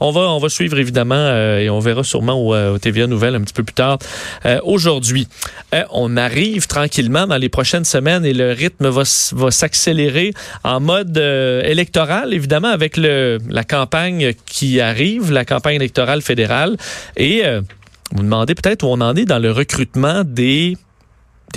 On va, suivre évidemment et on verra sûrement au, au, TVA Nouvelles un petit peu plus tard aujourd'hui. on arrive tranquillement dans les prochaines semaines et le rythme va, s'accélérer en mode électoral, évidemment, avec la campagne qui arrive, la campagne électorale fédérale. Et vous demandez peut-être où on en est dans le recrutement des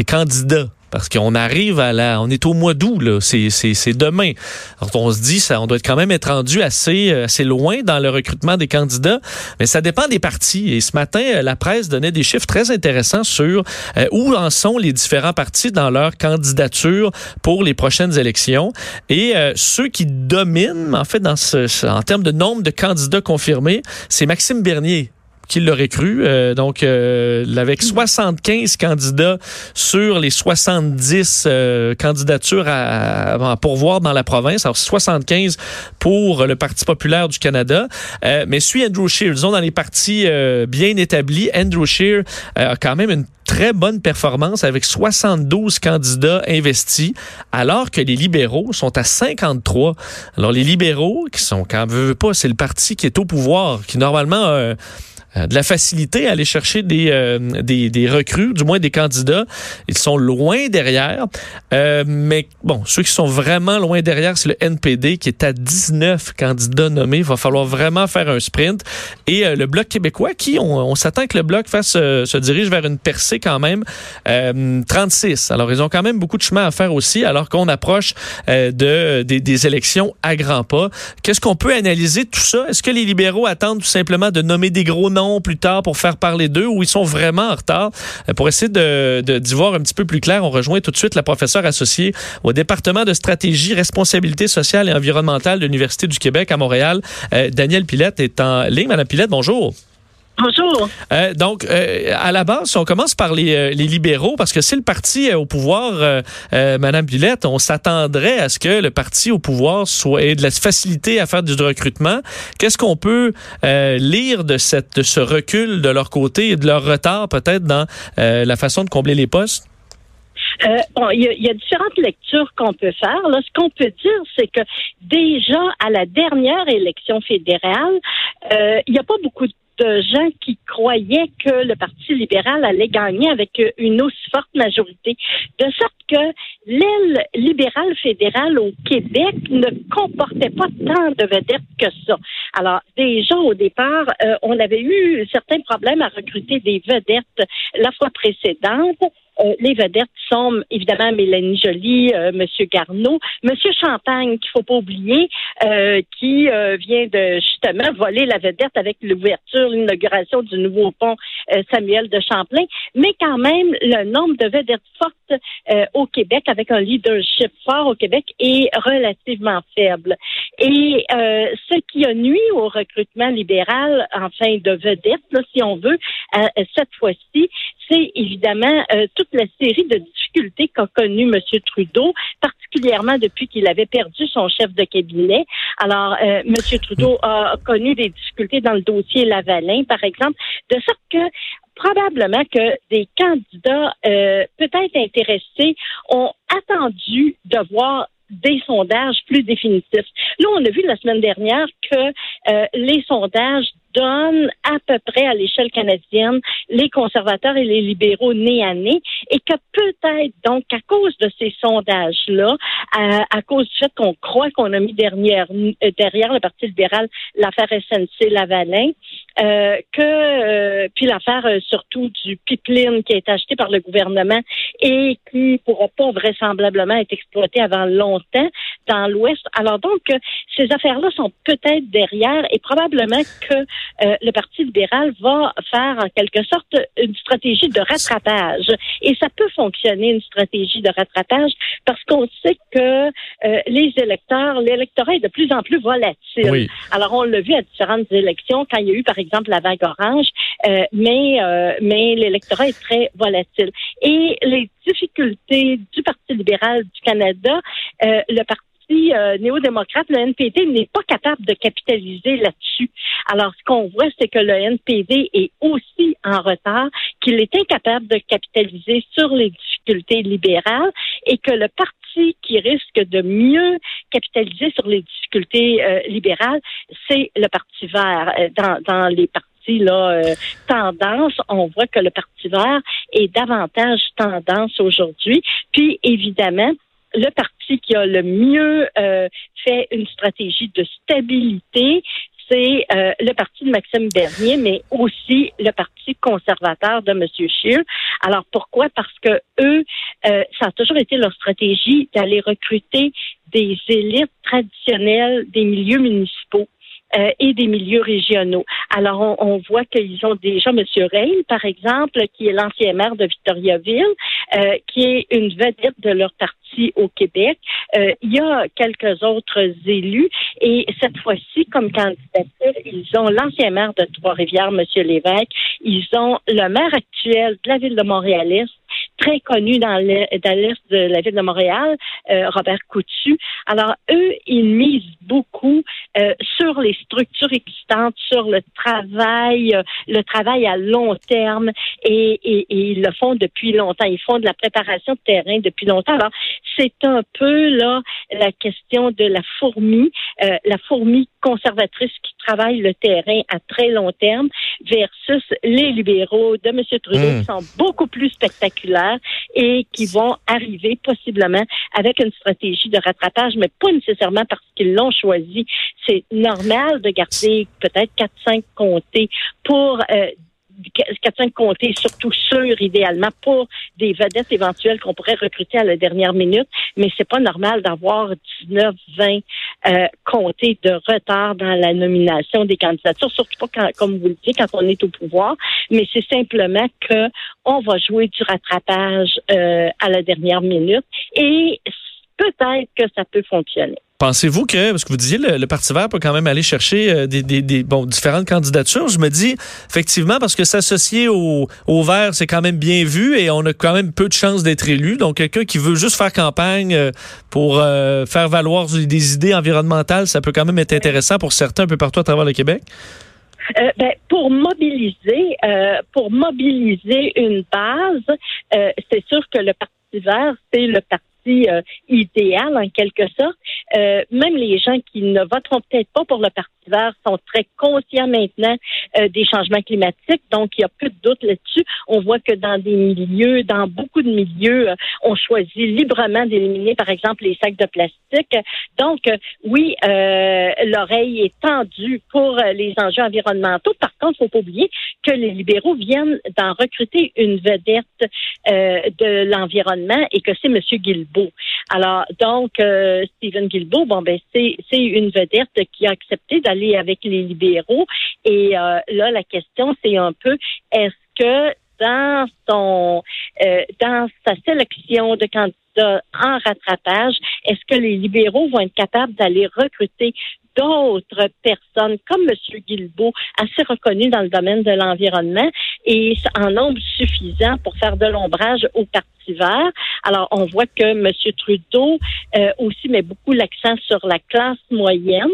candidats parce qu'on arrive à la, on est au mois d'août là, c'est c'est demain. Alors on se dit ça, on doit quand même être rendu assez assez loin dans le recrutement des candidats, mais ça dépend des partis. Et ce matin, la presse donnait des chiffres très intéressants sur euh, où en sont les différents partis dans leur candidature pour les prochaines élections. Et euh, ceux qui dominent, en fait, dans ce, en termes de nombre de candidats confirmés, c'est Maxime Bernier qui l'aurait cru. Euh, donc, euh, avec 75 candidats sur les 70 euh, candidatures à, à, pourvoir dans la province. Alors, 75 pour le Parti populaire du Canada. Euh, mais suit Andrew Scheer. Disons, dans les partis bien établis, Andrew Scheer a quand même une très bonne performance avec 72 candidats investis, alors que les libéraux sont à 53. Alors, les libéraux, qui sont, quand même pas, c'est le parti qui est au pouvoir, qui normalement... Euh, de la facilité à aller chercher des, euh, des, des, recrues, du moins des candidats. Ils sont loin derrière. Euh, mais bon, ceux qui sont vraiment loin derrière, c'est le NPD qui est à 19 candidats nommés. Il va falloir vraiment faire un sprint. Et le Bloc québécois, qui, on, on s'attend que le Bloc fasse, se dirige vers une percée quand même, 36. Alors, ils ont quand même beaucoup de chemin à faire aussi, alors qu'on approche de, des, des élections à grands pas. Qu'est-ce qu'on peut analyser tout ça? Est-ce que les libéraux attendent tout simplement de nommer des gros noms? Plus tard pour faire parler d'eux ou ils sont vraiment en retard. Euh, pour essayer de, d'y voir un petit peu plus clair, on rejoint tout de suite la professeure associée au département de stratégie, responsabilité sociale et environnementale de l'Université du Québec à Montréal. Euh, Danielle Pilette est en ligne. Madame Pilette, bonjour. Bonjour. Euh, donc, euh, à la base, on commence par les, euh, les libéraux, parce que c'est le parti au pouvoir, Madame Villette, on s'attendrait à ce que le parti au pouvoir soit ait de la facilité à faire du recrutement. Qu'est-ce qu'on peut lire de, cette, de ce recul de leur côté et de leur retard peut-être dans la façon de combler les postes? Euh, bon, il y, a différentes lectures qu'on peut faire. Là, ce qu'on peut dire, c'est que déjà à la dernière élection fédérale, il n'y a pas beaucoup de de gens qui croyaient que le Parti libéral allait gagner avec une aussi forte majorité. De sorte que l'aile libérale fédérale au Québec ne comportait pas tant de vedettes que ça. Alors, déjà au départ, euh, on avait eu certains problèmes à recruter des vedettes la fois précédente. Euh, les vedettes sont évidemment Mélanie Joly, euh, Monsieur Garneau, Monsieur Champagne, qu'il faut pas oublier, euh, qui vient de justement voler la vedette avec l'ouverture, l'inauguration du nouveau pont Samuel de Champlain, mais quand même le nombre de vedettes fortes au Québec, avec un leadership fort au Québec, est relativement faible. Et ce qui a nuit au recrutement libéral, enfin de vedettes, si on veut, cette fois-ci, c'est évidemment toute la série de difficultés qu'a connu M. Trudeau, particulièrement depuis qu'il avait perdu son chef de cabinet. Alors, euh, M. Trudeau a connu des difficultés dans le dossier Lavalin, par exemple, de sorte que probablement que des candidats euh, peut-être intéressés ont attendu de voir des sondages plus définitifs. Là, on a vu la semaine dernière que euh, les sondages donnent à peu près à l'échelle canadienne les conservateurs et les libéraux nez à nez et que peut-être donc à cause de ces sondages-là, à, cause du fait qu'on croit qu'on a mis derrière, euh, derrière le Parti libéral l'affaire SNC-Lavalin, euh, que euh, puis l'affaire euh, surtout du pipeline qui a été acheté par le gouvernement et qui pourra pas vraisemblablement être exploité avant longtemps dans l'Ouest. Alors donc ces affaires-là sont peut-être derrière et probablement que le Parti libéral va faire en quelque sorte une stratégie de rattrapage et ça peut fonctionner une stratégie de rattrapage parce qu'on sait que les électeurs, l'électorat est de plus en plus volatile. Alors on l'a vu à différentes élections quand il y a eu par exemple la vague orange, euh, mais euh, mais l'électorat est très volatile. Et les difficultés du Parti libéral du Canada, euh, le Parti néo-démocrate, le NPD n'est pas capable de capitaliser là-dessus. Alors, ce qu'on voit, c'est que le NPD est aussi en retard, qu'il est incapable de capitaliser sur les difficultés libérales et que le parti qui risque de mieux capitaliser sur les difficultés euh, libérales, c'est le Parti vert. Euh, dans, les partis là, euh, tendance, on voit que le Parti vert est davantage tendance aujourd'hui. Puis, évidemment, le parti qui a le mieux fait une stratégie de stabilité, c'est euh, le parti de Maxime Bernier, mais aussi le parti conservateur de M. Scheer. Alors pourquoi? Parce que eux, euh, ça a toujours été leur stratégie d'aller recruter des élites traditionnelles des milieux municipaux. Euh, et des milieux régionaux. Alors, on, on voit qu'ils ont déjà M. Reil, par exemple, qui est l'ancien maire de Victoriaville, euh, qui est une vedette de leur parti au Québec. Euh, il y a quelques autres élus et cette fois-ci, comme candidature, ils ont l'ancien maire de Trois-Rivières, M. Lévesque. Ils ont le maire actuel de la ville de Montréal-Est, très connu dans l'est de la ville de Montréal, euh, Robert Coutu. Alors, eux, ils misent beaucoup euh, sur les structures existantes, sur le travail, euh, le travail à long terme, et, et, et, ils le font depuis longtemps. Ils font de la préparation de terrain depuis longtemps. Alors, c'est un peu là la question de la fourmi, la fourmi conservatrice qui travaille le terrain à très long terme versus les libéraux de M. Trudeau mmh. qui sont beaucoup plus spectaculaires et qui vont arriver possiblement avec une stratégie de rattrapage, mais pas nécessairement parce qu'ils l'ont choisi. C'est normal de garder peut-être 4-5 comtés pour euh, 4-5 comtés, surtout sûrs, idéalement, pour des vedettes éventuelles qu'on pourrait recruter à la dernière minute. Mais c'est pas normal d'avoir 19, 20 euh, comtés de retard dans la nomination des candidatures, surtout pas quand, comme vous le dites, quand on est au pouvoir. Mais c'est simplement que on va jouer du rattrapage euh, à la dernière minute et peut-être que ça peut fonctionner. Pensez-vous que, parce que vous disiez, le, Parti vert peut quand même aller chercher euh, des, des, différentes candidatures. Je me dis, effectivement, parce que s'associer au, vert, c'est quand même bien vu et on a quand même peu de chances d'être élu. Donc, quelqu'un qui veut juste faire campagne euh, pour euh, faire valoir des idées environnementales, ça peut quand même être intéressant pour certains un peu partout à travers le Québec. Ben, pour mobiliser, une base, c'est sûr que le Parti vert, c'est le parti euh, idéal en quelque sorte. Euh, même les gens qui ne voteront peut-être pas pour le Parti vert sont très conscients maintenant euh, des changements climatiques, donc il y a peu de doute là-dessus. On voit que dans des milieux, dans beaucoup de milieux, on choisit librement d'éliminer, par exemple, les sacs de plastique. Donc, oui, l'oreille est tendue pour les enjeux environnementaux. Par contre, il faut pas oublier que les libéraux viennent d'en recruter une vedette de l'environnement et que c'est M. Guilbeault alors, donc, euh, Stephen Guilbeault, bon, ben, c'est, une vedette qui a accepté d'aller avec les libéraux. Et euh, là, la question, c'est un peu, est-ce que dans son, euh, dans sa sélection de candidats en rattrapage, est-ce que les libéraux vont être capables d'aller recruter d'autres personnes comme M. Guilbeault, assez reconnu dans le domaine de l'environnement? Et en nombre suffisant pour faire de l'ombrage au Parti vert. Alors, on voit que M. Trudeau euh, aussi met beaucoup l'accent sur la classe moyenne.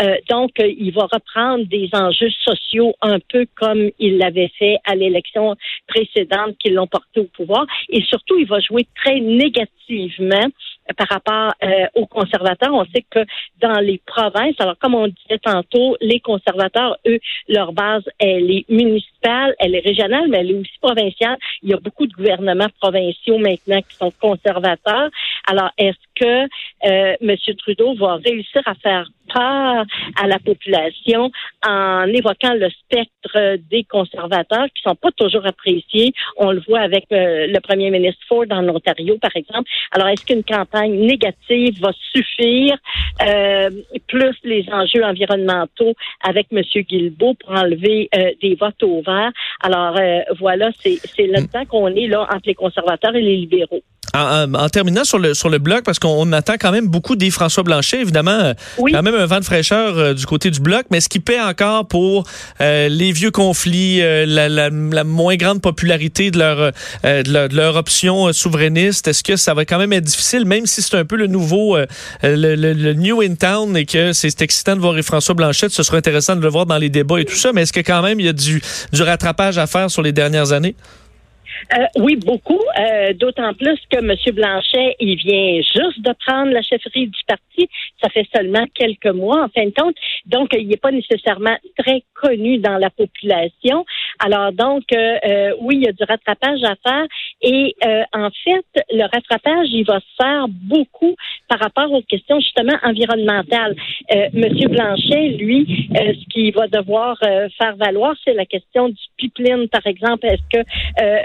Euh, donc, euh, il va reprendre des enjeux sociaux un peu comme il l'avait fait à l'élection précédente qui l'ont porté au pouvoir. Et surtout, il va jouer très négativement par rapport euh, aux conservateurs. On sait que dans les provinces, alors comme on disait tantôt, les conservateurs, eux, leur base, elle est municipale, elle est régionale, mais elle est aussi provinciale. Il y a beaucoup de gouvernements provinciaux maintenant qui sont conservateurs. Alors, est-ce que euh, M. Trudeau va réussir à faire peur à la population en évoquant le spectre des conservateurs qui sont pas toujours appréciés? On le voit avec euh, le premier ministre Ford en Ontario, par exemple. Alors, est-ce qu'une campagne négative va suffire, euh, plus les enjeux environnementaux avec M. Guilbeault pour enlever euh, des votes au vert? Alors, voilà, c'est là-dedans qu'on est là entre les conservateurs et les libéraux. En, terminant sur le sur le bloc, parce qu'on attend quand même beaucoup des François Blanchet, évidemment, euh, quand même un vent de fraîcheur euh, du côté du bloc, mais ce qui paie encore pour euh, les vieux conflits, la, la, la, moins grande popularité de leur, de leur, option souverainiste, est-ce que ça va quand même être difficile, même si c'est un peu le nouveau, le, le, new in town et que c'est excitant de voir François Blanchet, ce sera intéressant de le voir dans les débats et tout ça, mais est-ce que quand même il y a du, du rattrapage à faire sur les dernières années? Euh, oui, beaucoup. Euh, d'autant plus que M. Blanchet, il vient juste de prendre la chefferie du parti. Ça fait seulement quelques mois, en fin de compte. Donc, il n'est pas nécessairement très connu dans la population. Alors, donc, euh, oui, il y a du rattrapage à faire. Et en fait, le rattrapage, il va se faire beaucoup par rapport aux questions justement environnementales. M. Blanchet, lui, ce qu'il va devoir faire valoir, c'est la question du pipeline, par exemple. Est-ce que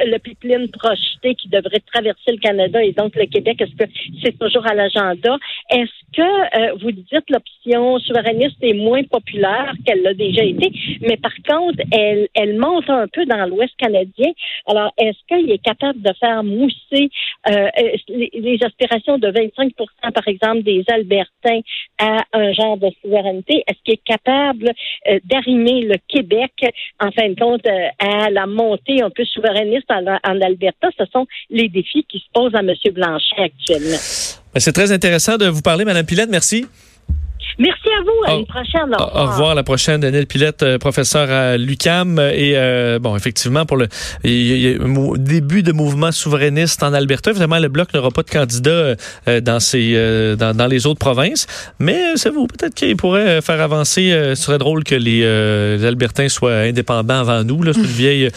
le pipeline projeté qui devrait traverser le Canada et donc le Québec, est-ce que c'est toujours à l'agenda? Est-ce que euh, vous dites l'option souverainiste est moins populaire qu'elle l'a déjà été, mais par contre, elle, elle monte un peu dans l'Ouest canadien. Alors, est-ce qu'il est capable de faire mousser euh, les, aspirations de 25% par exemple, des Albertains à un genre de souveraineté? Est-ce qu'il est capable euh, d'arrimer le Québec, en fin de compte, à la montée un peu souverainiste en, Alberta? Ce sont les défis qui se posent à M. Blanchet actuellement. Ben, c'est très intéressant de vous parler, Mme Pilette. Merci. Merci à vous. À une prochaine. Au revoir. Au revoir. La prochaine, Daniel Pilette, euh, professeur à l'UCAM. Et euh, bon, effectivement, pour le début de mouvement souverainiste en Alberta, évidemment, le Bloc n'aura pas de candidat euh, dans, ces, dans, les autres provinces. Mais c'est vous, peut-être qu'il pourrait faire avancer. ce serait drôle que les, Albertains soient indépendants avant nous. C'est une vieille,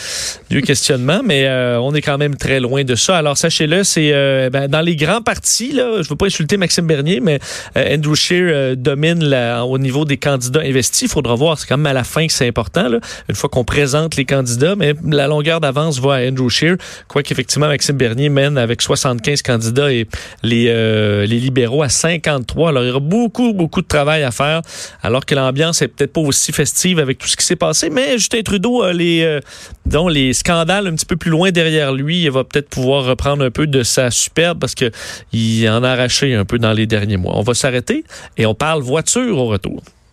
vieux questionnement, mais on est quand même très loin de ça. Alors, sachez-le, c'est ben, dans les grands partis, là, je ne veux pas insulter Maxime Bernier, mais Andrew Scheer domine au niveau des candidats investis. Il faudra voir, c'est quand même à la fin que c'est important, une fois qu'on présente les candidats, mais la longueur d'avance va à Andrew Scheer, quoi qu'effectivement Maxime Bernier mène avec 75 candidats et les, euh, libéraux à 53. Alors, il y aura beaucoup, beaucoup de travail à faire, alors que l'ambiance est peut-être pas aussi festive avec tout ce qui s'est passé, mais Justin Trudeau les, euh, dont les scandales un petit peu plus loin derrière lui. Il va peut-être pouvoir reprendre un peu de sa superbe parce que il en a arraché un peu dans les derniers mois. On va s'arrêter et on parle voiture au retour.